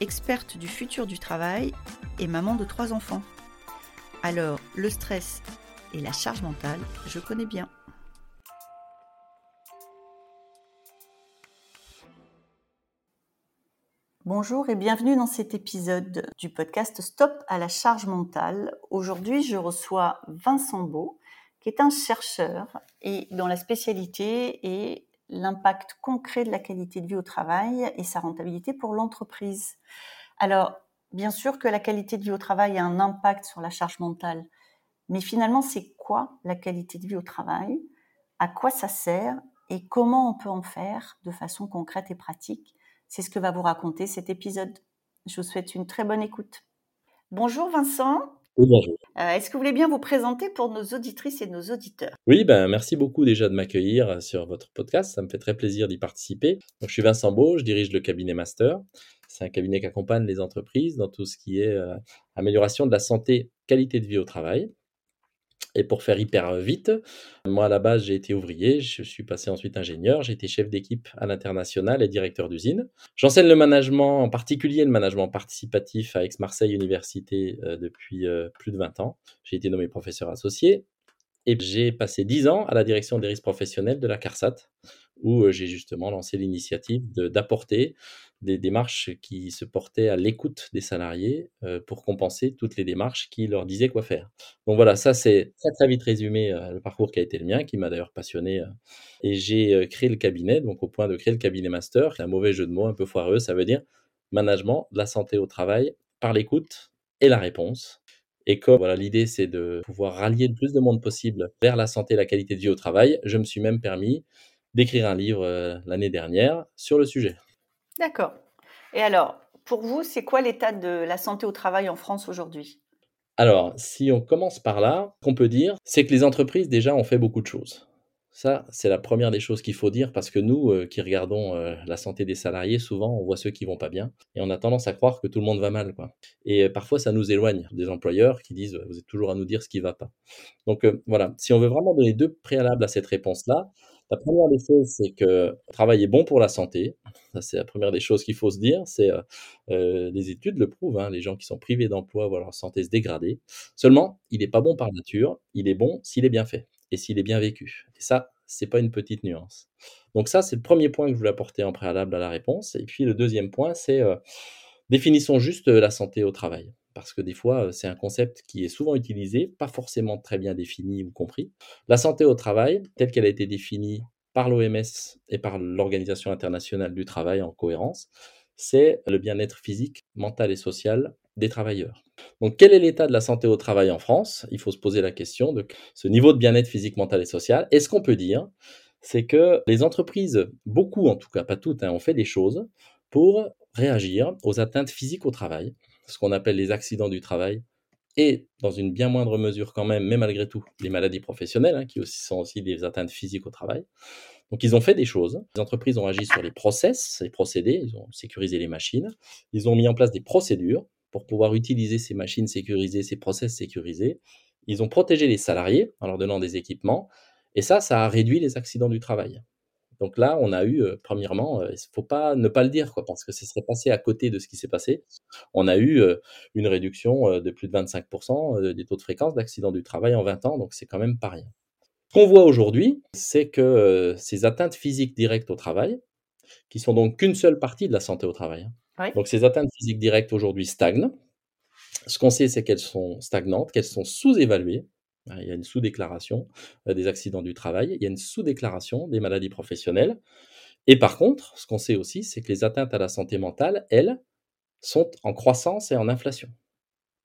experte du futur du travail et maman de trois enfants. Alors, le stress et la charge mentale, je connais bien. Bonjour et bienvenue dans cet épisode du podcast Stop à la charge mentale. Aujourd'hui, je reçois Vincent Beau, qui est un chercheur et dont la spécialité est l'impact concret de la qualité de vie au travail et sa rentabilité pour l'entreprise. Alors, bien sûr que la qualité de vie au travail a un impact sur la charge mentale, mais finalement, c'est quoi la qualité de vie au travail? À quoi ça sert? Et comment on peut en faire de façon concrète et pratique? C'est ce que va vous raconter cet épisode. Je vous souhaite une très bonne écoute. Bonjour Vincent, euh, est-ce que vous voulez bien vous présenter pour nos auditrices et nos auditeurs? Oui, ben, merci beaucoup déjà de m'accueillir euh, sur votre podcast. Ça me fait très plaisir d'y participer. Donc, je suis Vincent Beau, je dirige le cabinet Master. C'est un cabinet qui accompagne les entreprises dans tout ce qui est euh, amélioration de la santé, qualité de vie au travail. Et pour faire hyper vite, moi à la base j'ai été ouvrier, je suis passé ensuite ingénieur, j'ai été chef d'équipe à l'international et directeur d'usine. J'enseigne le management, en particulier le management participatif à Aix-Marseille Université euh, depuis euh, plus de 20 ans. J'ai été nommé professeur associé et j'ai passé 10 ans à la direction des risques professionnels de la CARSAT, où euh, j'ai justement lancé l'initiative d'apporter des démarches qui se portaient à l'écoute des salariés euh, pour compenser toutes les démarches qui leur disaient quoi faire. Donc voilà, ça c'est très vite résumé euh, le parcours qui a été le mien, qui m'a d'ailleurs passionné. et j'ai créé le cabinet, donc au point de créer le cabinet master. Un mauvais jeu de mots, un peu foireux, ça veut dire management de la santé au travail par l'écoute et la réponse. Et comme voilà, l'idée c'est de pouvoir rallier le plus de monde possible vers la santé et la qualité de vie au travail, je me suis même permis d'écrire un livre euh, l'année dernière sur le sujet. D'accord. Et alors, pour vous, c'est quoi l'état de la santé au travail en France aujourd'hui? Alors, si on commence par là, qu'on peut dire, c'est que les entreprises déjà ont fait beaucoup de choses. Ça, c'est la première des choses qu'il faut dire parce que nous, euh, qui regardons euh, la santé des salariés, souvent on voit ceux qui vont pas bien et on a tendance à croire que tout le monde va mal. Quoi. Et parfois, ça nous éloigne des employeurs qui disent vous êtes toujours à nous dire ce qui va pas. Donc voilà, si on veut vraiment donner deux préalables à cette réponse-là, la première des choses, c'est que le travail est bon pour la santé. Ça, c'est la première des choses qu'il faut se dire. C'est euh, euh, les études le prouvent. Hein, les gens qui sont privés d'emploi voient leur santé se dégrader. Seulement, il n'est pas bon par nature. Il est bon s'il est bien fait et s'il est bien vécu. Et ça, c'est pas une petite nuance. Donc ça, c'est le premier point que je voulais apporter en préalable à la réponse. Et puis le deuxième point, c'est euh, définissons juste la santé au travail parce que des fois, c'est un concept qui est souvent utilisé, pas forcément très bien défini ou compris. La santé au travail, telle qu'elle a été définie par l'OMS et par l'Organisation internationale du travail en cohérence, c'est le bien-être physique, mental et social des travailleurs. Donc quel est l'état de la santé au travail en France? Il faut se poser la question de ce niveau de bien-être physique, mental et social. Et ce qu'on peut dire, c'est que les entreprises, beaucoup en tout cas, pas toutes, hein, ont fait des choses pour réagir aux atteintes physiques au travail ce qu'on appelle les accidents du travail, et dans une bien moindre mesure quand même, mais malgré tout, les maladies professionnelles, hein, qui aussi sont aussi des atteintes physiques au travail. Donc ils ont fait des choses. Les entreprises ont agi sur les process, les procédés, ils ont sécurisé les machines, ils ont mis en place des procédures pour pouvoir utiliser ces machines sécurisées, ces process sécurisés. Ils ont protégé les salariés en leur donnant des équipements, et ça, ça a réduit les accidents du travail. Donc là, on a eu, euh, premièrement, euh, il ne faut pas ne pas le dire, quoi, parce que ce serait passé à côté de ce qui s'est passé. On a eu euh, une réduction de plus de 25% des taux de fréquence d'accidents du travail en 20 ans, donc c'est quand même pas rien. Ce qu'on voit aujourd'hui, c'est que ces atteintes physiques directes au travail, qui sont donc qu'une seule partie de la santé au travail, hein. donc ces atteintes physiques directes aujourd'hui stagnent. Ce qu'on sait, c'est qu'elles sont stagnantes, qu'elles sont sous-évaluées, il y a une sous-déclaration euh, des accidents du travail, il y a une sous-déclaration des maladies professionnelles. Et par contre, ce qu'on sait aussi, c'est que les atteintes à la santé mentale, elles, sont en croissance et en inflation.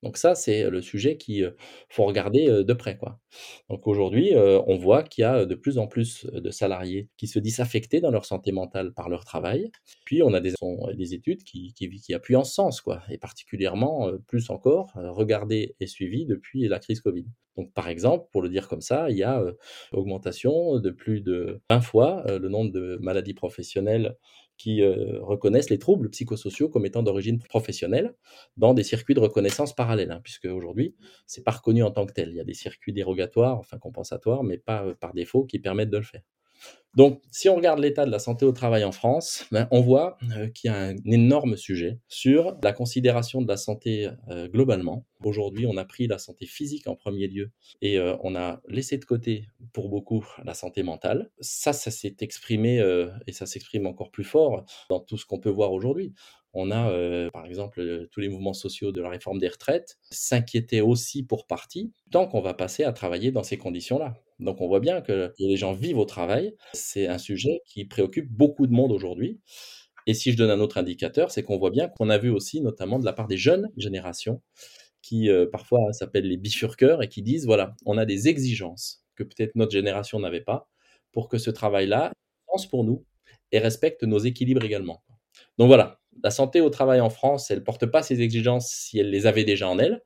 Donc ça, c'est le sujet qu'il faut regarder de près. Quoi. Donc aujourd'hui, on voit qu'il y a de plus en plus de salariés qui se disent affectés dans leur santé mentale par leur travail. Puis on a des, des études qui, appuient en sens, quoi, et particulièrement, plus encore, regardées et suivies depuis la crise Covid. Donc par exemple, pour le dire comme ça, il y a augmentation de plus de 20 fois le nombre de maladies professionnelles qui reconnaissent les troubles psychosociaux comme étant d'origine professionnelle dans des circuits de reconnaissance parallèles, hein, puisque aujourd'hui, c'est pas reconnu en tant que tel. Il y a des circuits dérogatoires, enfin compensatoires, mais pas par défaut, qui permettent de le faire. Donc, si on regarde l'état de la santé au travail en France, ben, on voit euh, qu'il y a un énorme sujet sur la considération de la santé euh, globalement. Aujourd'hui, on a pris la santé physique en premier lieu et euh, on a laissé de côté, pour beaucoup, la santé mentale. Ça, ça s'est exprimé et ça s'exprime encore plus fort dans tout ce qu'on peut voir aujourd'hui. On a, par exemple, tous les mouvements sociaux de la réforme des retraites s'inquiétaient aussi pour partie, tant qu'on va passer à travailler dans ces conditions-là. Donc on voit bien que les gens vivent au travail. C'est un sujet qui préoccupe beaucoup de monde aujourd'hui. Et si je donne un autre indicateur, c'est qu'on voit bien qu'on a vu aussi, notamment de la part des jeunes générations, qui euh, parfois s'appellent les bifurqueurs et qui disent, voilà, on a des exigences que peut-être notre génération n'avait pas pour que ce travail-là pense pour nous et respecte nos équilibres également. Donc voilà, la santé au travail en France, elle ne porte pas ces exigences si elle les avait déjà en elle.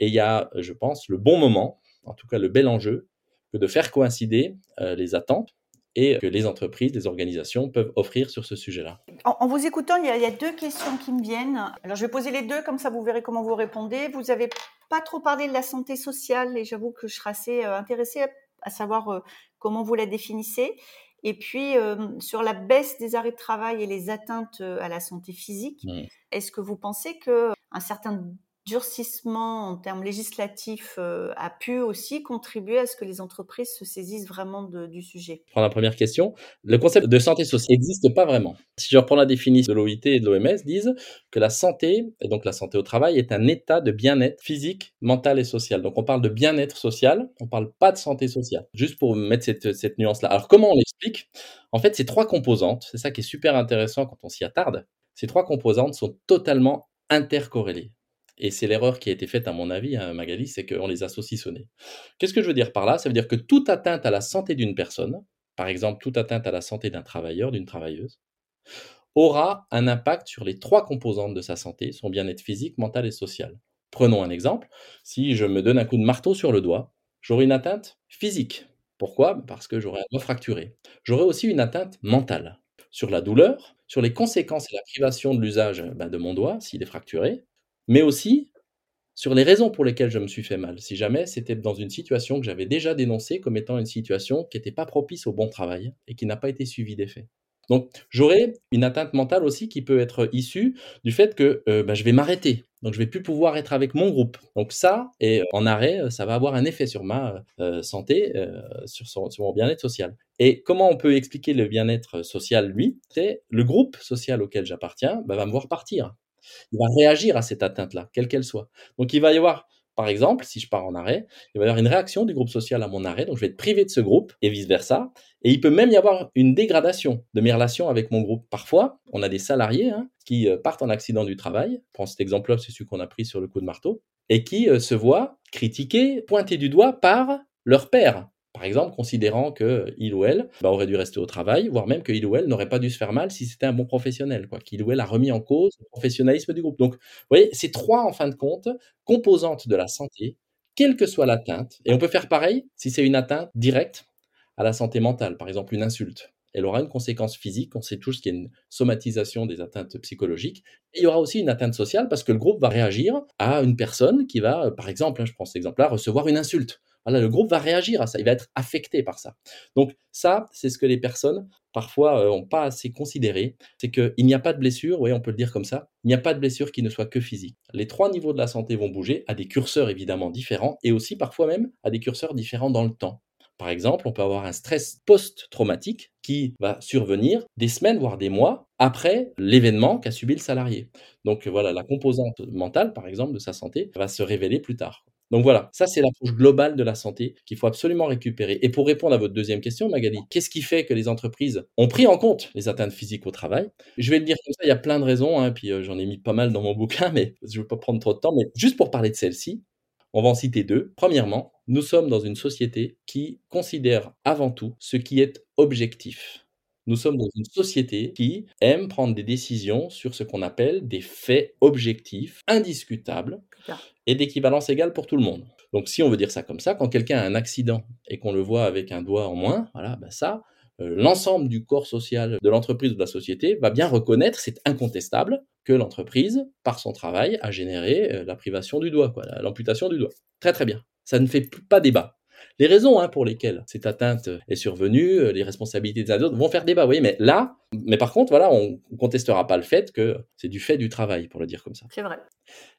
Et il y a, je pense, le bon moment, en tout cas le bel enjeu, que de faire coïncider euh, les attentes et que les entreprises, les organisations peuvent offrir sur ce sujet-là. En, vous écoutant, il y, a, deux questions qui me viennent. Alors, je vais poser les deux, comme ça vous verrez comment vous répondez. Vous n'avez pas trop parlé de la santé sociale et j'avoue que je serais assez euh, intéressée à, savoir euh, comment vous la définissez. Et puis, sur la baisse des arrêts de travail et les atteintes à la santé physique, mmh. est-ce que vous pensez qu'un certain durcissement en termes législatifs euh, a pu aussi contribuer à ce que les entreprises se saisissent vraiment du sujet Pour la première question, le concept de santé sociale n'existe pas vraiment. Si je reprends la définition de l'OIT et de l'OMS, disent que la santé, et donc la santé au travail, est un état de bien-être physique, mental et social. Donc on parle de bien-être social, on ne parle pas de santé sociale. Juste pour mettre cette, cette nuance-là. Alors comment on l'explique? En fait, ces trois composantes, c'est ça qui est super intéressant quand on s'y attarde, ces trois composantes sont totalement intercorrélées. Et c'est l'erreur qui a été faite, à mon avis, hein, Magali, c'est qu'on les a saucissonnés. Qu'est-ce que je veux dire par là? Ça veut dire que toute atteinte à la santé d'une personne, par exemple toute atteinte à la santé d'un travailleur, d'une travailleuse, aura un impact sur les trois composantes de sa santé, son bien-être physique, mental et social. Prenons un exemple. Si je me donne un coup de marteau sur le doigt, j'aurai une atteinte physique. Pourquoi? Parce que j'aurai un doigt fracturé. J'aurai aussi une atteinte mentale sur la douleur, sur les conséquences et la privation de l'usage ben, de mon doigt s'il est fracturé, mais aussi sur les raisons pour lesquelles je me suis fait mal. Si jamais c'était dans une situation que j'avais déjà dénoncée comme étant une situation qui n'était pas propice au bon travail et qui n'a pas été suivie d'effet. Donc j'aurai une atteinte mentale aussi qui peut être issue du fait que euh, bah, je vais m'arrêter. Donc je vais plus pouvoir être avec mon groupe. Donc ça, et en arrêt, ça va avoir un effet sur ma euh, santé, euh, sur, sur, mon bien-être social. Et comment on peut expliquer le bien-être social, lui? C'est le groupe social auquel j'appartiens bah, va me voir partir il va réagir à cette atteinte-là, quelle qu'elle soit. Donc il va y avoir, par exemple, si je pars en arrêt, il va y avoir une réaction du groupe social à mon arrêt, donc je vais être privé de ce groupe et vice-versa. Et il peut même y avoir une dégradation de mes relations avec mon groupe. Parfois, on a des salariés hein, qui euh, partent en accident du travail, prends cet exemple-là, c'est celui qu'on a pris sur le coup de marteau, et qui euh, se voient critiqués, pointés du doigt par leur père, par exemple, considérant que il ou elle bah, aurait dû rester au travail, voire même que il ou elle n'aurait pas dû se faire mal si c'était un bon professionnel, quoi. Qu'il ou elle a remis en cause le professionnalisme du groupe. Donc, vous voyez, ces trois, en fin de compte, composantes de la santé, quelle que soit l'atteinte, et on peut faire pareil si c'est une atteinte directe à la santé mentale, par exemple une insulte. Elle aura une conséquence physique, on sait tous qu'il y a une somatisation des atteintes psychologiques. Il y aura aussi une atteinte sociale parce que le groupe va réagir à une personne qui va, par exemple, hein, je prends cet exemple-là, recevoir une insulte le groupe va réagir à ça, il va être affecté par ça. Donc ça, c'est ce que les personnes parfois n'ont euh, pas assez considéré, c'est qu'il n'y a pas de blessure, oui, on peut le dire comme ça, il n'y a pas de blessure qui ne soit que physique. Les trois niveaux de la santé vont bouger à des curseurs évidemment différents et aussi parfois même à des curseurs différents dans le temps. Par exemple, on peut avoir un stress post-traumatique qui va survenir des semaines, voire des mois après l'événement qu'a subi le salarié. Donc voilà, la composante mentale, par exemple, de sa santé va se révéler plus tard. Donc voilà, ça c'est l'approche globale de la santé qu'il faut absolument récupérer. Et pour répondre à votre deuxième question, Magali, qu'est-ce qui fait que les entreprises ont pris en compte les atteintes physiques au travail? Je vais le dire comme ça, il y a plein de raisons, hein, puis euh, j'en ai mis pas mal dans mon bouquin, mais je ne veux pas prendre trop de temps. Mais juste pour parler de celle-ci, on va en citer deux. Premièrement, nous sommes dans une société qui considère avant tout ce qui est objectif. Nous sommes dans une société qui aime prendre des décisions sur ce qu'on appelle des faits objectifs, indiscutables et d'équivalence égale pour tout le monde. Donc si on veut dire ça comme ça, quand quelqu'un a un accident et qu'on le voit avec un doigt en moins, voilà, ben ça, euh, l'ensemble du corps social de l'entreprise ou de la société va bien reconnaître, c'est incontestable, que l'entreprise, par son travail, a généré euh, la privation du doigt, l'amputation du doigt. Très très bien. Ça ne fait pas débat. Les raisons hein, pour lesquelles cette atteinte est survenue, euh, les responsabilités des autres vont faire débat, mais là, mais par contre, voilà, on ne contestera pas le fait que c'est du fait du travail, pour le dire comme ça. C'est vrai.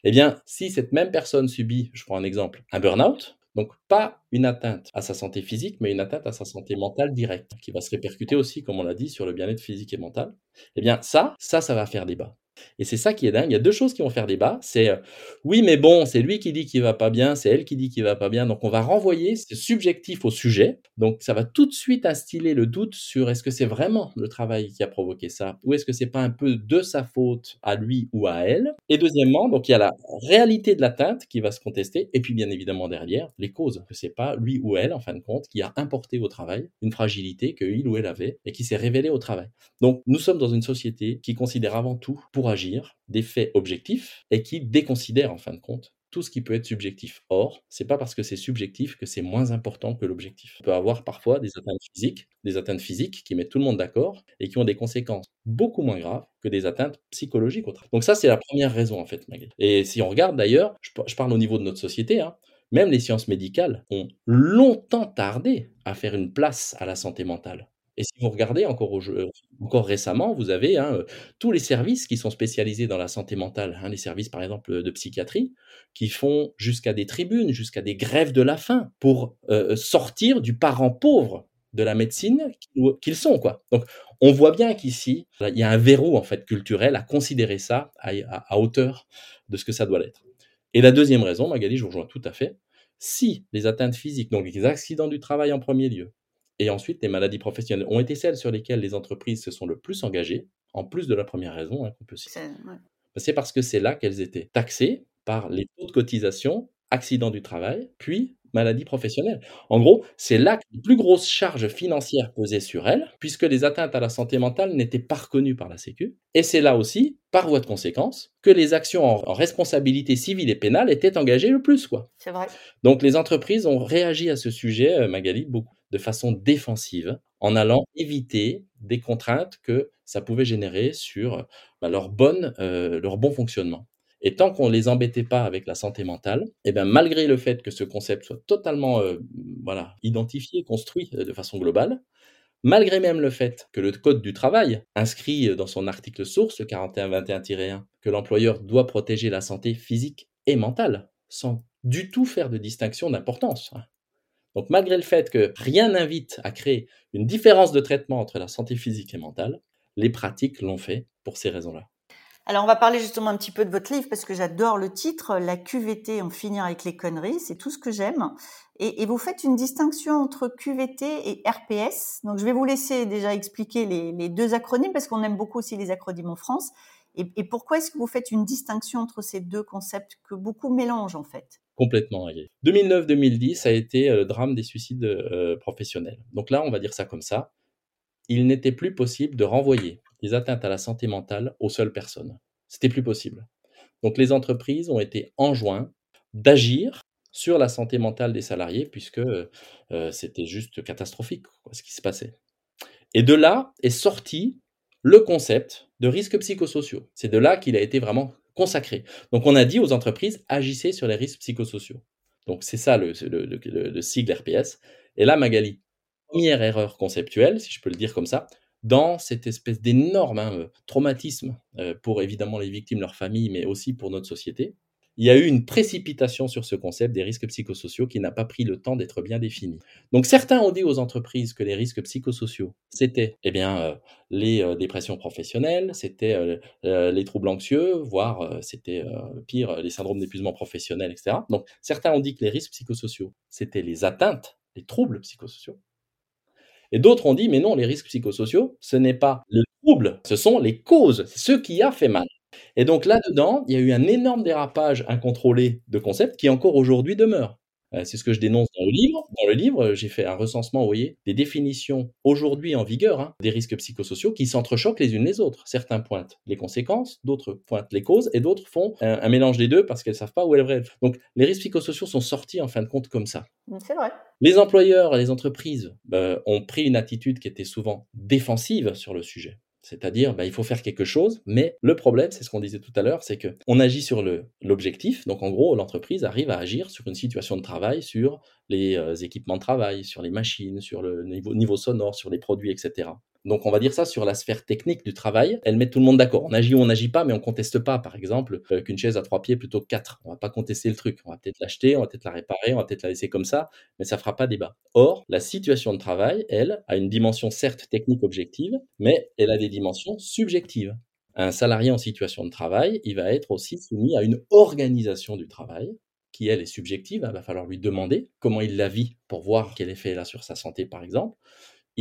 Eh bien, si cette même personne subit, je prends un exemple, un burn-out, donc pas une atteinte à sa santé physique, mais une atteinte à sa santé mentale directe, qui va se répercuter aussi, comme on l'a dit, sur le bien-être physique et mental. Eh bien ça, ça, ça va faire débat. Et c'est ça qui est dingue. Il y a deux choses qui vont faire débat. C'est euh, oui, mais bon, c'est lui qui dit qu'il va pas bien, c'est elle qui dit qu'il va pas bien. Donc on va renvoyer ce subjectif au sujet. Donc ça va tout de suite instiller le doute sur est-ce que c'est vraiment le travail qui a provoqué ça ou est-ce que c'est pas un peu de sa faute à lui ou à elle. Et deuxièmement, donc il y a la réalité de l'atteinte qui va se contester et puis bien évidemment derrière les causes que c'est pas lui ou elle en fin de compte qui a importé au travail une fragilité que il ou elle avait et qui s'est révélée au travail. Donc nous sommes dans une société qui considère avant tout pour agir des faits objectifs et qui déconsidère en fin de compte tout ce qui peut être subjectif. Or, c'est pas parce que c'est subjectif que c'est moins important que l'objectif. On peut avoir parfois des atteintes physiques, des atteintes physiques qui mettent tout le monde d'accord et qui ont des conséquences beaucoup moins graves que des atteintes psychologiques. Donc ça, c'est la première raison en fait, Et si on regarde d'ailleurs, je parle au niveau de notre société, hein, même les sciences médicales ont longtemps tardé à faire une place à la santé mentale. Et si vous regardez encore, euh, récemment, vous avez hein, euh, tous les services qui sont spécialisés dans la santé mentale, hein, les services par exemple de psychiatrie, qui font jusqu'à des tribunes, jusqu'à des grèves de la faim pour euh, sortir du parent pauvre de la médecine qu'ils sont. Donc on voit bien qu'ici, il y a un verrou en fait culturel à considérer ça à, à hauteur de ce que ça doit l'être. Et la deuxième raison, Magali, je vous rejoins tout à fait, si les atteintes physiques, donc les accidents du travail en premier lieu, et ensuite, les maladies professionnelles ont été celles sur lesquelles les entreprises se sont le plus engagées, en plus de la première raison hein, qu'on peut citer. C'est parce que c'est là qu'elles étaient taxées par les taux de cotisation, accidents du travail, puis maladies professionnelles. En gros, c'est là que les plus grosses charges financières pesaient sur elles, puisque les atteintes à la santé mentale n'étaient pas reconnues par la Sécu. Et c'est là aussi, par voie de conséquence, que les actions en, responsabilité civile et pénale étaient engagées le plus. Quoi. C'est vrai. Donc les entreprises ont réagi à ce sujet, euh, Magali, beaucoup de façon défensive en allant éviter des contraintes que ça pouvait générer sur bah, euh, leur bon fonctionnement. Et tant qu'on ne les embêtait pas avec la santé mentale, et eh bien malgré le fait que ce concept soit totalement euh, voilà, identifié, construit euh, de façon globale, malgré même le fait que le Code du travail inscrit dans son article source, le 4121-1, que l'employeur doit protéger la santé physique et mentale, sans du tout faire de distinction d'importance. Donc malgré le fait que rien n'invite à créer une différence de traitement entre la santé physique et mentale, les pratiques l'ont fait pour ces raisons-là. Alors on va parler justement un petit peu de votre livre parce que j'adore le titre, La QVT, en finir avec les conneries, c'est tout ce que j'aime. Et, vous faites une distinction entre QVT et RPS. Donc je vais vous laisser déjà expliquer les, deux acronymes parce qu'on aime beaucoup aussi les acronymes en France. Et, et pourquoi est-ce que vous faites une distinction entre ces deux concepts que beaucoup mélangent en fait? Complètement 2009-2010 a été euh, le drame des suicides euh, professionnels. Donc là, on va dire ça comme ça. Il n'était plus possible de renvoyer les atteintes à la santé mentale aux seules personnes. C'était plus possible. Donc les entreprises ont été enjoints d'agir sur la santé mentale des salariés puisque euh, c'était juste catastrophique ce qui se passait. Et de là est sorti le concept de risques psychosociaux. C'est de là qu'il a été vraiment consacré. Donc on a dit aux entreprises, agissez sur les risques psychosociaux. Donc c'est ça le, le, sigle RPS. Et là, Magali, première erreur conceptuelle, si je peux le dire comme ça, dans cette espèce d'énorme hein, traumatisme euh, pour évidemment les victimes, leurs familles, mais aussi pour notre société, il y a eu une précipitation sur ce concept des risques psychosociaux qui n'a pas pris le temps d'être bien défini. Donc certains ont dit aux entreprises que les risques psychosociaux, c'était eh bien euh, les euh, dépressions professionnelles, c'était euh, les troubles anxieux, voire c'était pire les syndromes d'épuisement professionnel, etc. Donc certains ont dit que les risques psychosociaux, c'était les atteintes, les troubles psychosociaux. Et d'autres ont dit mais non, les risques psychosociaux, ce n'est pas le trouble, ce sont les causes, ce qui a fait mal. Et donc là-dedans, il y a eu un énorme dérapage incontrôlé de concepts qui encore aujourd'hui demeure. Euh, c'est ce que je dénonce dans le livre. Dans le livre, j'ai fait un recensement, vous voyez, des définitions aujourd'hui en vigueur hein, des risques psychosociaux qui s'entrechoquent les unes les autres. Certains pointent les conséquences, d'autres pointent les causes, et d'autres font un, mélange des deux parce qu'elles savent pas où elles vrai. Donc, les risques psychosociaux sont sortis en fin de compte comme ça. C'est vrai. Les employeurs et les entreprises bah, ont pris une attitude qui était souvent défensive sur le sujet. C'est-à-dire, bah, il faut faire quelque chose, mais le problème, c'est ce qu'on disait tout à l'heure, c'est que on agit sur l'objectif. Donc, en gros, l'entreprise arrive à agir sur une situation de travail, sur les euh, équipements de travail, sur les machines, sur le niveau sonore, sur les produits, etc. Donc on va dire ça sur la sphère technique du travail, elle met tout le monde d'accord. On agit ou on n'agit pas, mais on conteste pas, par exemple, euh, qu'une chaise à trois pieds plutôt que quatre. On va pas contester le truc. On va peut-être l'acheter, on va peut-être la réparer, on va peut-être la laisser comme ça, mais ça fera pas débat. Or, la situation de travail, elle, a une dimension certes technique objective, mais elle a des dimensions subjectives. Un salarié en situation de travail, il va être aussi soumis à une organisation du travail qui, elle, est subjective. Il va falloir lui demander comment il la vit pour voir quel effet elle a sur sa santé, par exemple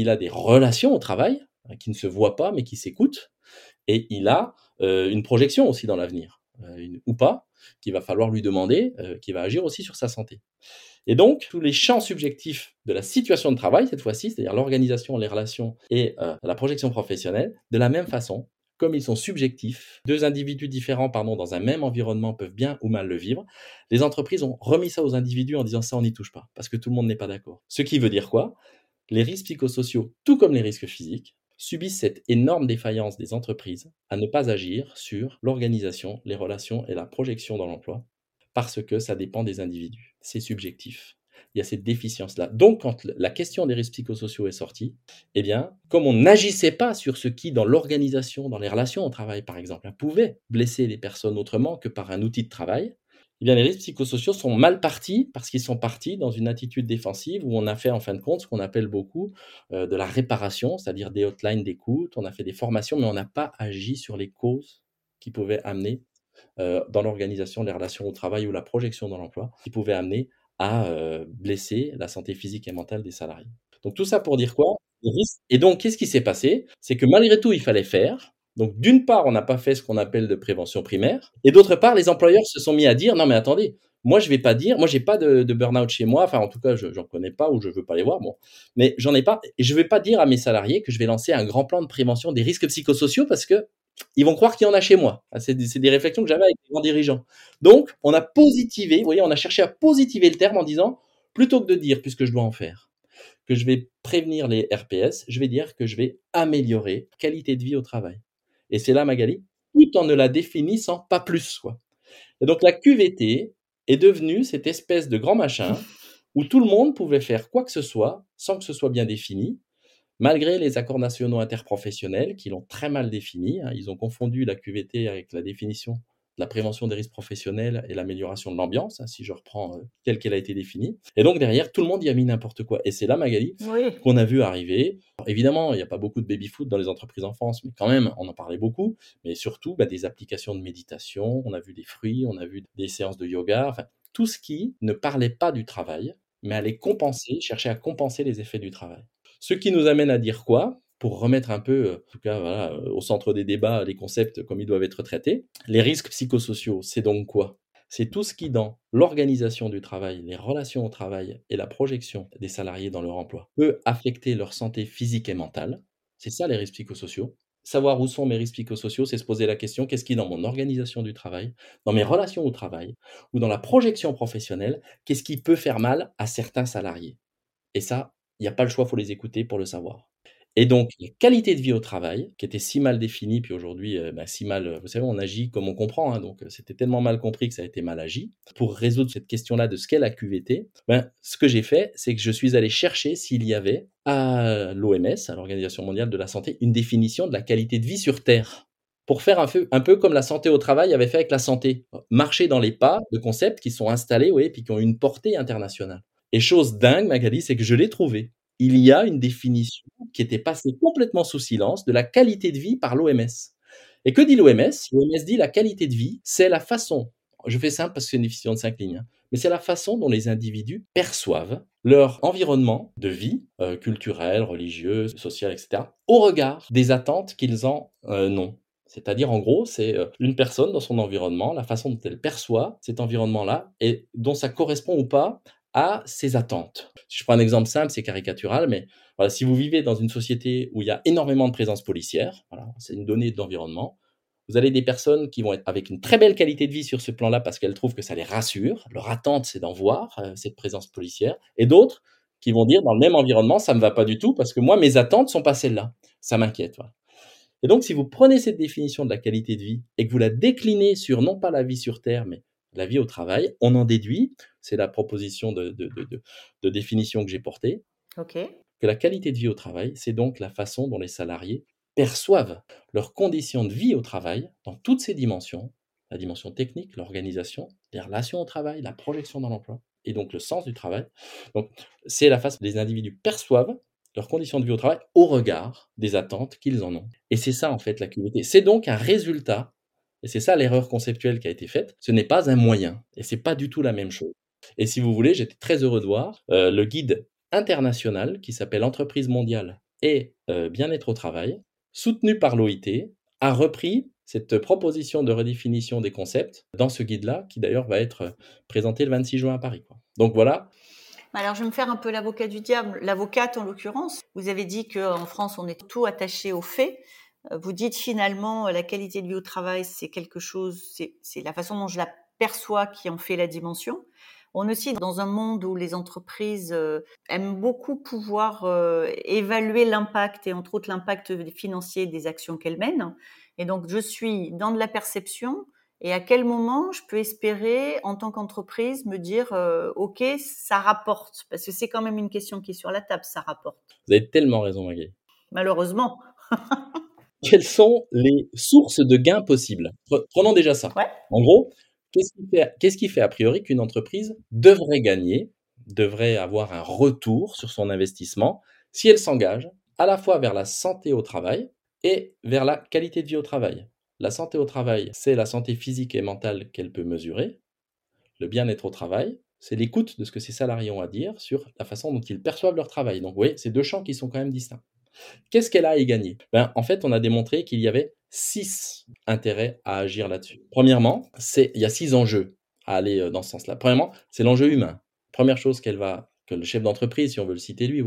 il a des relations au travail hein, qui ne se voient pas mais qui s'écoutent, et il a euh, une projection aussi dans l'avenir, euh, ou pas, qu'il va falloir lui demander, euh, qui va agir aussi sur sa santé. Et donc, tous les champs subjectifs de la situation de travail, cette fois-ci, c'est-à-dire l'organisation, les relations et la projection professionnelle, de la même façon, comme ils sont subjectifs, deux individus différents pardon, dans un même environnement peuvent bien ou mal le vivre, les entreprises ont remis ça aux individus en disant ça, on n'y touche pas, parce que tout le monde n'est pas d'accord. Ce qui veut dire quoi? Les risques psychosociaux, tout comme les risques physiques, subissent cette énorme défaillance des entreprises à ne pas agir sur l'organisation, les relations et la projection dans l'emploi, parce que ça dépend des individus. C'est subjectif. Il y a cette déficience-là. Donc, quand la question des risques psychosociaux est sortie, eh bien, comme on n'agissait pas sur ce qui, dans l'organisation, dans les relations au travail, par exemple, pouvait blesser les personnes autrement que par un outil de travail, eh bien, les risques psychosociaux sont mal partis parce qu'ils sont partis dans une attitude défensive où on a fait en fin de compte ce qu'on appelle beaucoup euh, de la réparation, c'est-à-dire des hotlines d'écoute, on a fait des formations, mais on n'a pas agi sur les causes qui pouvaient amener euh, dans l'organisation des relations au travail ou la projection dans l'emploi, qui pouvaient amener à euh, blesser la santé physique et mentale des salariés. Donc tout ça pour dire quoi? Et donc qu'est-ce qui s'est passé? C'est que malgré tout, il fallait faire, donc, d'une part, on n'a pas fait ce qu'on appelle de prévention primaire, et d'autre part, les employeurs se sont mis à dire non, mais attendez, moi, je vais pas dire, moi, j'ai pas de, burn-out chez moi, enfin, en tout cas, je n'en connais pas ou je veux pas les voir, bon, mais j'en ai pas, et je vais pas dire à mes salariés que je vais lancer un grand plan de prévention des risques psychosociaux parce que ils vont croire qu'il y en a chez moi. Ah, c'est des, réflexions que j'avais avec les grands dirigeants. Donc, on a positivé, vous voyez, on a cherché à positiver le terme en disant, plutôt que de dire, puisque je dois en faire, que je vais prévenir les RPS, je vais dire que je vais améliorer qualité de vie au travail. Et c'est là, Magali, tout en ne la définissant pas plus. Quoi. Et donc la QVT est devenue cette espèce de grand machin où tout le monde pouvait faire quoi que ce soit sans que ce soit bien défini, malgré les accords nationaux interprofessionnels qui l'ont très mal défini. Hein. Ils ont confondu la QVT avec la définition la prévention des risques professionnels et l'amélioration de l'ambiance, hein, si je reprends euh, telle qu'elle a été définie. Et donc derrière, tout le monde y a mis n'importe quoi. Et c'est là, Magali, qu'on a vu arriver. évidemment, il n'y a pas beaucoup de baby-foot dans les entreprises en France, mais quand même, on en parlait beaucoup. Mais surtout, bah, des applications de méditation, on a vu des fruits, on a vu des séances de yoga, enfin, tout ce qui ne parlait pas du travail, mais allait compenser, chercher à compenser les effets du travail. Ce qui nous amène à dire quoi? Pour remettre un peu, en tout cas, voilà, au centre des débats, les concepts comme ils doivent être traités. Les risques psychosociaux, c'est donc quoi? C'est tout ce qui, dans l'organisation du travail, les relations au travail et la projection des salariés dans leur emploi, peut affecter leur santé physique et mentale. C'est ça les risques psychosociaux. Savoir où sont mes risques psychosociaux, c'est se poser la question qu'est-ce qui, dans mon organisation du travail, dans mes relations au travail ou dans la projection professionnelle, qu'est-ce qui peut faire mal à certains salariés? Et ça, il n'y a pas le choix, il faut les écouter pour le savoir. Et donc, la qualité de vie au travail, qui était si mal définie, puis aujourd'hui, bah, si mal, vous savez, on agit comme on comprend, hein, donc euh, c'était tellement mal compris que ça a été mal agi. Pour résoudre cette question-là de ce qu'est la QVT, ben, ce que j'ai fait, c'est que je suis allé chercher s'il y avait à l'OMS, à l'Organisation mondiale de la santé, une définition de la qualité de vie sur Terre. pour faire un peu, un peu comme la santé au travail avait fait avec la santé. Marcher dans les pas de concepts qui sont installés, oui, puis qui ont une portée internationale. Et chose dingue, Magali, c'est que je l'ai trouvé. Il y a une définition qui était passée complètement sous silence de la qualité de vie par l'OMS. Et que dit l'OMS L'OMS dit la qualité de vie, c'est la façon, je fais simple parce que c'est une définition de cinq lignes, hein, mais c'est la façon dont les individus perçoivent leur environnement de vie, euh, culturel, religieux, social, etc., au regard des attentes qu'ils en euh, ont. C'est-à-dire, en gros, c'est euh, une personne dans son environnement, la façon dont elle perçoit cet environnement-là et dont ça correspond ou pas à ses attentes. Si je prends un exemple simple, c'est caricatural, mais voilà, si vous vivez dans une société où il y a énormément de présence policière, voilà, c'est une donnée d'environnement, vous avez des personnes qui vont être avec une très belle qualité de vie sur ce plan-là parce qu'elles trouvent que ça les rassure. Leur attente, c'est d'en voir euh, cette présence policière. Et d'autres qui vont dire dans le même environnement, ça me va pas du tout parce que moi, mes attentes sont pas celles-là. Ça m'inquiète. Et donc, si vous prenez cette définition de la qualité de vie et que vous la déclinez sur non pas la vie sur Terre, mais la vie au travail, on en déduit, c'est la proposition de, de, de, de définition que j'ai portée, que la qualité de vie au travail, c'est donc la façon dont les salariés perçoivent leurs conditions de vie au travail dans toutes ces dimensions, la dimension technique, l'organisation, les relations au travail, la projection dans l'emploi, et donc le sens du travail. Donc, c'est la façon dont les individus perçoivent leurs conditions de vie au travail au regard des attentes qu'ils en ont. Et c'est ça, en fait, la QVT. C'est donc un résultat, et c'est ça l'erreur conceptuelle qui a été faite, ce n'est pas un moyen, et c'est pas du tout la même chose. Et si vous voulez, j'étais très heureux de voir euh, le guide international qui s'appelle Entreprise mondiale et euh, bien-être au travail, soutenu par l'OIT, a repris cette proposition de redéfinition des concepts dans ce guide-là, qui d'ailleurs va être présenté le 26 juin à Paris. Donc voilà. Alors, je vais me faire un peu l'avocat du diable, l'avocate en l'occurrence. Vous avez dit qu'en France, on est tout attaché aux faits. Vous dites finalement, la qualité de vie au travail, c'est quelque chose, c'est la façon dont je la perçois qui en fait la dimension. On est aussi dans un monde où les entreprises euh, aiment beaucoup pouvoir euh, évaluer l'impact et entre autres l'impact financier des actions qu'elles mènent. Et donc, je suis dans de la perception. Et à quel moment je peux espérer, en tant qu'entreprise, me dire, euh, OK, ça rapporte? Parce que c'est quand même une question qui est sur la table, ça rapporte. Vous avez tellement raison, Magali. Malheureusement. Quelles sont les sources de gains possibles? Prenons déjà ça. Ouais. En gros, Qu'est-ce qui, fait, qu'est-ce qui fait a priori qu'une entreprise devrait gagner, devrait avoir un retour sur son investissement si elle s'engage à la fois vers la santé au travail et vers la qualité de vie au travail? La santé au travail, c'est la santé physique et mentale qu'elle peut mesurer. Le bien-être au travail, c'est l'écoute de ce que ses salariés ont à dire sur la façon dont ils perçoivent leur travail. Donc vous voyez, c'est deux champs qui sont quand même distincts. Qu'est-ce qu'elle a à y gagner? Ben, En fait, on a démontré qu'il y avait six intérêts à agir là-dessus. Premièrement, c'est il y a six enjeux à aller euh, dans ce sens-là. Premièrement, c'est l'enjeu humain. Première chose qu'elle va que le chef d'entreprise, si on veut le citer lui,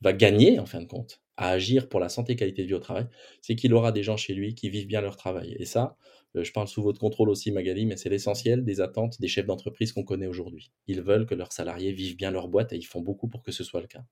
va gagner en fin de compte à agir pour la santé et qualité de vie au travail, c'est qu'il aura des gens chez lui qui vivent bien leur travail. Et ça, euh, je parle sous votre contrôle aussi, Magali, mais c'est l'essentiel des attentes des chefs d'entreprise qu'on connaît aujourd'hui. Ils veulent que leurs salariés vivent bien leur boîte et ils font beaucoup pour que ce soit le cas.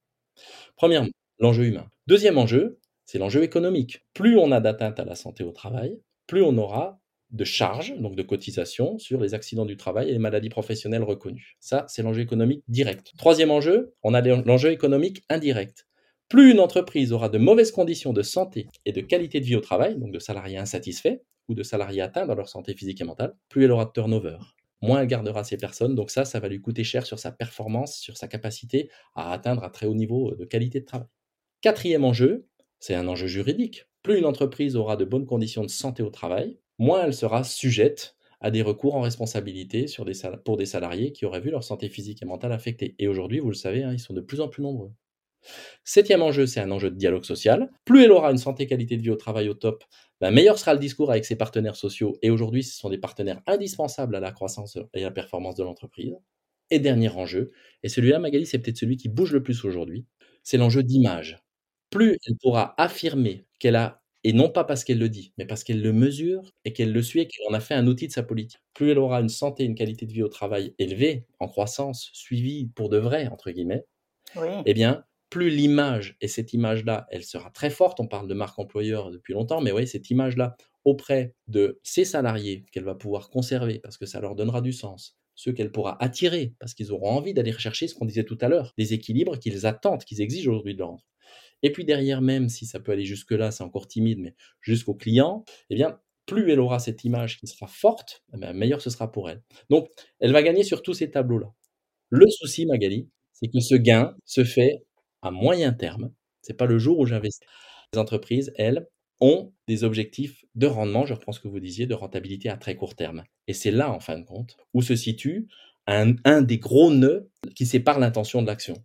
Premièrement, l'enjeu humain. Deuxième enjeu, c'est l'enjeu économique. Plus on a d'atteinte à la santé au travail, plus on aura de charges, donc de cotisations, sur les accidents du travail et les maladies professionnelles reconnues. Ça, c'est l'enjeu économique direct. Troisième enjeu, on a l'enjeu économique indirect. Plus une entreprise aura de mauvaises conditions de santé et de qualité de vie au travail, donc de salariés insatisfaits ou de salariés atteints dans leur santé physique et mentale, plus elle aura de turnover. Moins elle gardera ces personnes, donc ça, ça va lui coûter cher sur sa performance, sur sa capacité à atteindre un très haut niveau de qualité de travail. Quatrième enjeu, c'est un enjeu juridique. Plus une entreprise aura de bonnes conditions de santé au travail, moins elle sera sujette à des recours en responsabilité pour des salariés qui auraient vu leur santé physique et mentale affectée. Et aujourd'hui, vous le savez, hein, ils sont de plus en plus nombreux. Septième enjeu, c'est un enjeu de dialogue social. Plus elle aura une santé qualité de vie au travail au top, ben meilleur sera le discours avec ses partenaires sociaux. Et aujourd'hui, ce sont des partenaires indispensables à la croissance et à la performance de l'entreprise. Et dernier enjeu, et celui-là, Magali, c'est peut-être celui qui bouge le plus aujourd'hui, c'est l'enjeu d'image plus elle pourra affirmer qu'elle a, et non pas parce qu'elle le dit, mais parce qu'elle le mesure et qu'elle le suit et qu'elle en a fait un outil de sa politique. Plus elle aura une santé, une qualité de vie au travail élevée, en croissance, suivie pour de vrai, entre guillemets, eh bien, plus l'image, et cette image-là, elle sera très forte, on parle de marque employeur depuis longtemps, mais oui, cette image-là, auprès de ses salariés, qu'elle va pouvoir conserver, parce que ça leur donnera du sens, ceux qu'elle pourra attirer, parce qu'ils auront envie d'aller rechercher ce qu'on disait tout à l'heure, des équilibres qu'ils attendent, qu'ils exigent aujourd'hui de leur et puis derrière même, si ça peut aller jusque-là, c'est encore timide, mais jusqu'au client, eh bien, plus elle aura cette image qui sera forte, eh meilleur ce sera pour elle. Donc, elle va gagner sur tous ces tableaux-là. Le souci, Magali, c'est que ce gain se fait à moyen terme. C'est pas le jour où j'investis. Les entreprises, elles, ont des objectifs de rendement, je reprends ce que vous disiez, de rentabilité à très court terme. Et c'est là, en fin de compte, où se situe un, un des gros nœuds qui sépare l'intention de l'action.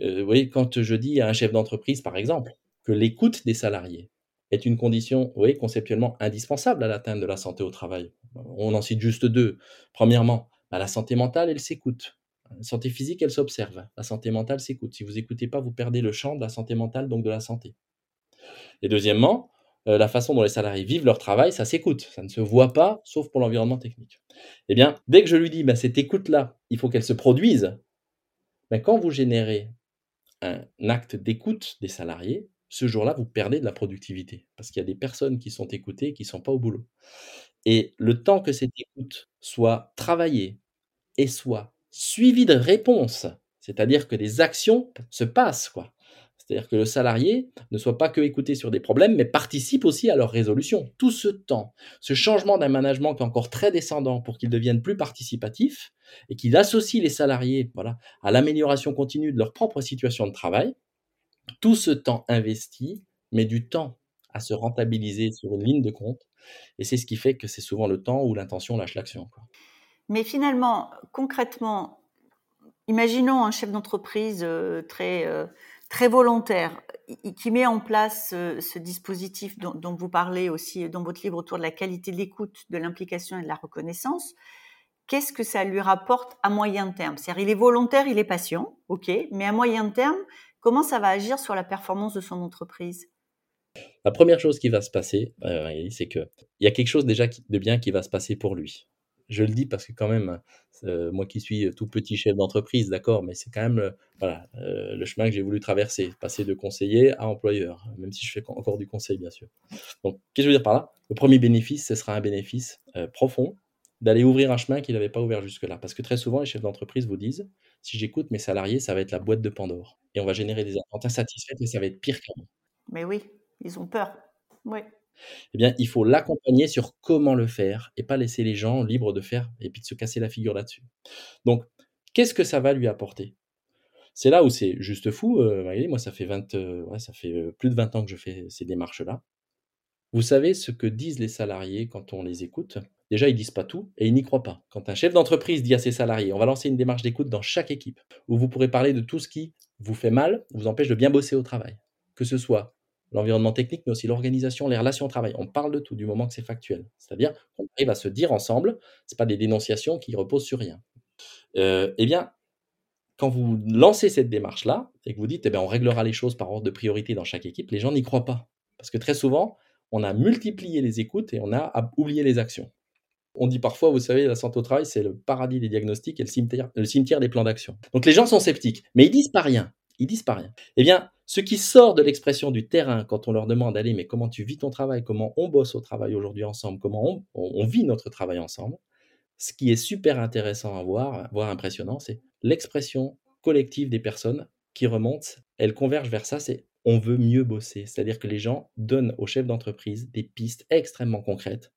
Euh, vous voyez, quand je dis à un chef d'entreprise, par exemple, que l'écoute des salariés est une condition, oui, conceptuellement indispensable à l'atteinte de la santé au travail. On en cite juste deux. Premièrement, bah, la santé mentale, elle s'écoute. La santé physique, elle s'observe. La santé mentale s'écoute. Si vous n'écoutez pas, vous perdez le champ de la santé mentale, donc de la santé. Et deuxièmement, euh, la façon dont les salariés vivent leur travail, ça s'écoute. Ça ne se voit pas, sauf pour l'environnement technique. Eh bien, dès que je lui dis, bah, cette écoute-là, il faut qu'elle se produise, ben, quand vous générez un acte d'écoute des salariés, ce jour-là, vous perdez de la productivité. Parce qu'il y a des personnes qui sont écoutées et qui ne sont pas au boulot. Et le temps que cette écoute soit travaillée et soit suivie de réponses, c'est-à-dire que des actions se passent, quoi. C'est-à-dire que le salarié ne soit pas que écouté sur des problèmes, mais participe aussi à leur résolution. Tout ce temps, ce changement d'un management qui est encore très descendant pour qu'il devienne plus participatif et qu'il associe les salariés voilà, à l'amélioration continue de leur propre situation de travail, tout ce temps investi met du temps à se rentabiliser sur une ligne de compte. Et c'est ce qui fait que c'est souvent le temps où l'intention lâche l'action. Mais finalement, concrètement, imaginons un chef d'entreprise euh, très... Euh, très volontaire, qui met en place ce, dispositif dont, vous parlez aussi dans votre livre autour de la qualité de l'écoute, de l'implication et de la reconnaissance, qu'est-ce que ça lui rapporte à moyen terme? C'est-à-dire, il est volontaire, il est patient, ok, mais à moyen terme, comment ça va agir sur la performance de son entreprise? La première chose qui va se passer, euh, c'est qu'il y a quelque chose déjà de bien qui va se passer pour lui je le dis parce que quand même, euh, moi qui suis tout petit chef d'entreprise, d'accord, mais c'est quand même euh, euh, le chemin que j'ai voulu traverser, passer de conseiller à employeur, même si je fais encore du conseil, bien sûr. Donc, qu'est-ce que je veux dire par là? Le premier bénéfice, ce sera un bénéfice profond d'aller ouvrir un chemin qu'il n'avait pas ouvert jusque-là. Parce que très souvent, les chefs d'entreprise vous disent, si j'écoute mes salariés, ça va être la boîte de Pandore. Et on va générer des attentes insatisfaites, mais ça va être pire qu'avant. Mais oui, ils ont peur. Oui eh bien, il faut l'accompagner sur comment le faire et pas laisser les gens libres de faire et puis de se casser la figure là-dessus. Donc, qu'est-ce que ça va lui apporter? C'est là où c'est juste fou. Euh, moi, ça fait, 20, euh, ça fait euh, plus de 20 ans que je fais ces démarches-là. Vous savez ce que disent les salariés quand on les écoute? Déjà, ils disent pas tout et ils n'y croient pas. Quand un chef d'entreprise dit à ses salariés, on va lancer une démarche d'écoute dans chaque équipe, où vous pourrez parler de tout ce qui vous fait mal, vous empêche de bien bosser au travail. Que ce soit l'environnement technique, mais aussi l'organisation, les relations au travail. On parle de tout du moment que c'est factuel. C'est-à-dire qu'on arrive à se dire ensemble, ce pas des dénonciations qui reposent sur rien. Euh, eh bien, quand vous lancez cette démarche-là et que vous dites, eh bien, on réglera les choses par ordre de priorité dans chaque équipe, les gens n'y croient pas. Parce que très souvent, on a multiplié les écoutes et on a oublié les actions. On dit parfois, vous savez, la santé au travail, c'est le paradis des diagnostics et le cimetière, le cimetière des plans d'action. Donc les gens sont sceptiques, mais ils disent pas rien. Ils disent pas rien. Eh bien, ce qui sort de l'expression du terrain quand on leur demande, allez, mais comment tu vis ton travail, comment on bosse au travail aujourd'hui ensemble, comment on, vit notre travail ensemble, ce qui est super intéressant à voir, voire impressionnant, c'est l'expression collective des personnes qui remontent, elles convergent vers ça, c'est on veut mieux bosser. C'est-à-dire que les gens donnent aux chefs d'entreprise des pistes extrêmement concrètes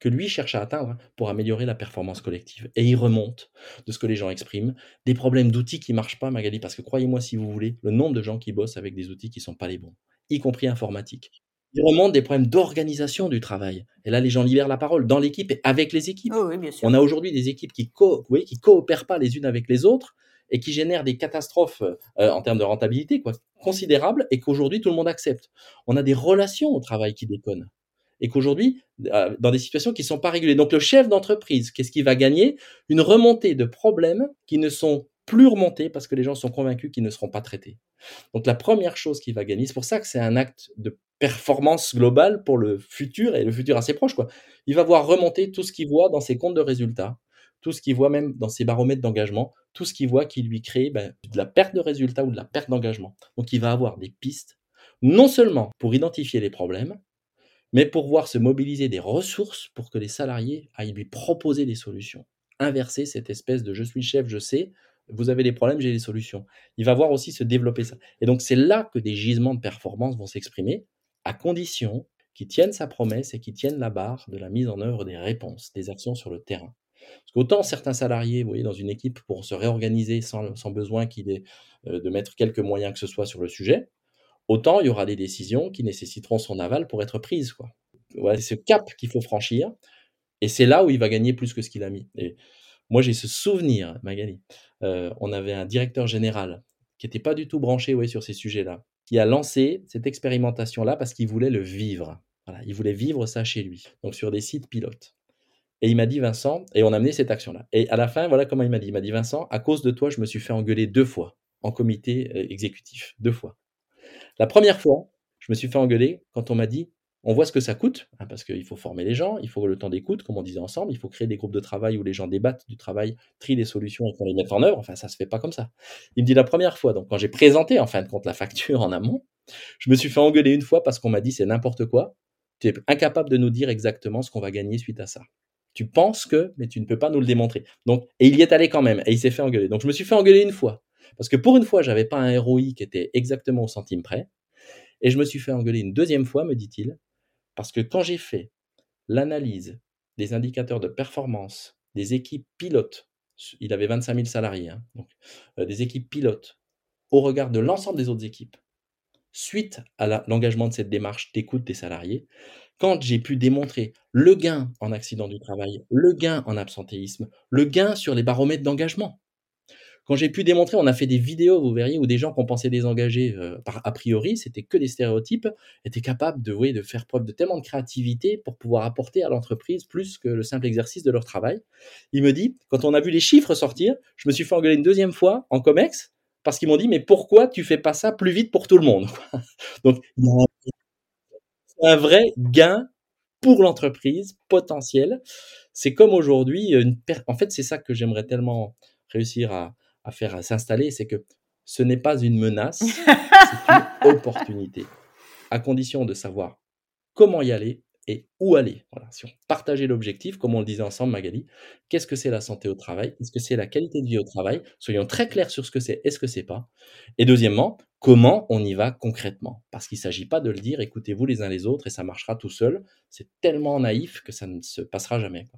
que lui cherche à atteindre pour améliorer la performance collective. Et il remonte de ce que les gens expriment, des problèmes d'outils qui ne marchent pas, Magali, parce que croyez-moi si vous voulez, le nombre de gens qui bossent avec des outils qui ne sont pas les bons, y compris informatiques. Il remonte des problèmes d'organisation du travail. Et là, les gens libèrent la parole dans l'équipe et avec les équipes. Oh On a aujourd'hui des équipes qui ne qui coopèrent pas les unes avec les autres et qui génèrent des catastrophes euh, en termes de rentabilité quoi, considérables et qu'aujourd'hui tout le monde accepte. On a des relations au travail qui déconnent et qu'aujourd'hui, euh, dans des situations qui ne sont pas régulées. Donc le chef d'entreprise, qu'est-ce qu'il va gagner? Une remontée de problèmes qui ne sont plus remontés parce que les gens sont convaincus qu'ils ne seront pas traités. Donc la première chose qu'il va gagner, c'est pour ça que c'est un acte de performance globale pour le futur et le futur assez proche. Il va voir remonter tout ce qu'il voit dans ses comptes de résultats, tout ce qu'il voit même dans ses baromètres d'engagement, tout ce qu'il voit qui lui crée ben, de la perte de résultats ou de la perte d'engagement. Donc il va avoir des pistes, non seulement pour identifier les problèmes, mais pour voir se mobiliser des ressources pour que les salariés aillent lui proposer des solutions. Inverser cette espèce de je suis chef, je sais, vous avez des problèmes, j'ai des solutions. Il va voir aussi se développer ça. Et donc c'est là que des gisements de performance vont s'exprimer, à condition qui tienne sa promesse et qui tienne la barre de la mise en œuvre des réponses, des actions sur le terrain. Parce qu'autant certains salariés, vous voyez, dans une équipe pour se réorganiser sans, sans besoin qu'il ait euh, de mettre quelques moyens que ce soit sur le sujet, autant il y aura des décisions qui nécessiteront son aval pour être prises. Quoi. Voilà, c'est ce cap qu'il faut franchir, et c'est là où il va gagner plus que ce qu'il a mis. Et moi, j'ai ce souvenir, Magali. Euh, on avait un directeur général qui n'était pas du tout branché ouais, sur ces sujets-là, qui a lancé cette expérimentation-là parce qu'il voulait le vivre. Il voulait vivre ça chez lui, donc sur des sites pilotes. Et il m'a dit, Vincent, et on a mené cette action-là. Et à la fin, voilà comment il m'a dit. Il m'a dit, Vincent, à cause de toi, je me suis fait engueuler deux fois en comité euh, exécutif. Deux fois. La première fois, je me suis fait engueuler quand on m'a dit, on voit ce que ça coûte, hein, parce qu'il faut former les gens, il faut le temps d'écoute, comme on disait ensemble, il faut créer des groupes de travail où les gens débattent du travail, trient des solutions et qu'on les mette en œuvre. Enfin, ça se fait pas comme ça. Il me dit la première fois, donc quand j'ai présenté en fin de compte la facture en amont, je me suis fait engueuler une fois parce qu'on m'a dit c'est n'importe quoi, tu es incapable de nous dire exactement ce qu'on va gagner suite à ça. Tu penses que, mais tu ne peux pas nous le démontrer. Donc, et il y est allé quand même, et il s'est fait engueuler. Donc, je me suis fait engueuler une fois. Parce que pour une fois, j'avais pas un ROI qui était exactement au centime près. Et je me suis fait engueuler une deuxième fois, me dit-il, parce que quand j'ai fait l'analyse des indicateurs de performance des équipes pilotes, il avait 25 000 salariés, hein, euh, des équipes pilotes, au regard de l'ensemble des autres équipes, suite à l'engagement de cette démarche d'écoute des salariés, quand j'ai pu démontrer le gain en accident du travail, le gain en absentéisme, le gain sur les baromètres d'engagement, quand j'ai pu démontrer, on a fait des vidéos, vous verriez, où des gens qu'on pensait désengagés, euh, par, a priori, c'était que des stéréotypes, étaient capables de, oui, de faire preuve de tellement de créativité pour pouvoir apporter à l'entreprise plus que le simple exercice de leur travail. Il me dit, quand on a vu les chiffres sortir, je me suis fait engueuler une deuxième fois en COMEX, parce qu'ils m'ont dit, mais pourquoi tu fais pas ça plus vite pour tout le monde? Donc, un vrai gain pour l'entreprise potentiel. C'est comme aujourd'hui, en fait, c'est ça que j'aimerais tellement réussir à, à faire s'installer, c'est que ce n'est pas une menace, c'est une opportunité, à condition de savoir comment y aller et où aller. Voilà. Si on partageait l'objectif, comme on le disait ensemble, Magali, qu'est-ce que c'est la santé au travail? Qu'est-ce que c'est la qualité de vie au travail? Soyons très clairs sur ce que c'est et ce que c'est pas? Et deuxièmement, comment on y va concrètement? Parce qu'il ne s'agit pas de le dire, écoutez-vous les uns les autres et ça marchera tout seul. C'est tellement naïf que ça ne se passera jamais.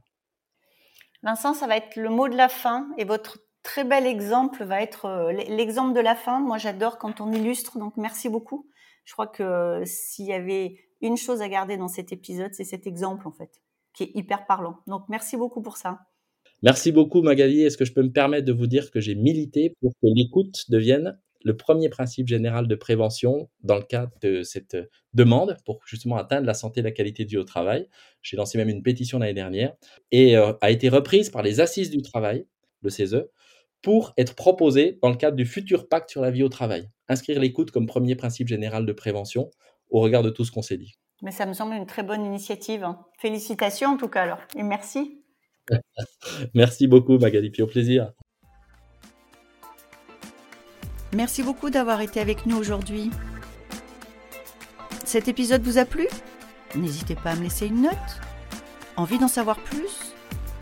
Vincent, ça va être le mot de la fin et votre très bel exemple va être euh, l'exemple de la fin. Moi, j'adore quand on illustre, donc merci beaucoup. Je crois que s'il y avait une chose à garder dans cet épisode, c'est cet exemple, en fait, qui est hyper parlant. Donc, merci beaucoup pour ça. Merci beaucoup, Magali. Est-ce que je peux me permettre de vous dire que j'ai milité pour que l'écoute devienne le premier principe général de prévention dans le cadre de cette demande pour justement atteindre la santé et la qualité au travail? J'ai lancé même une pétition l'année dernière et euh, a été reprise par les assises du travail, le CESE, pour être proposé dans le cadre du futur pacte sur la vie au travail. Inscrire l'écoute comme premier principe général de prévention au regard de tout ce qu'on s'est dit. Mais ça me semble une très bonne initiative. Hein. Félicitations en tout cas alors. Et merci. merci beaucoup Magali, puis au plaisir. Merci beaucoup d'avoir été avec nous aujourd'hui. Cet épisode vous a plu? N'hésitez pas à me laisser une note. Envie d'en savoir plus?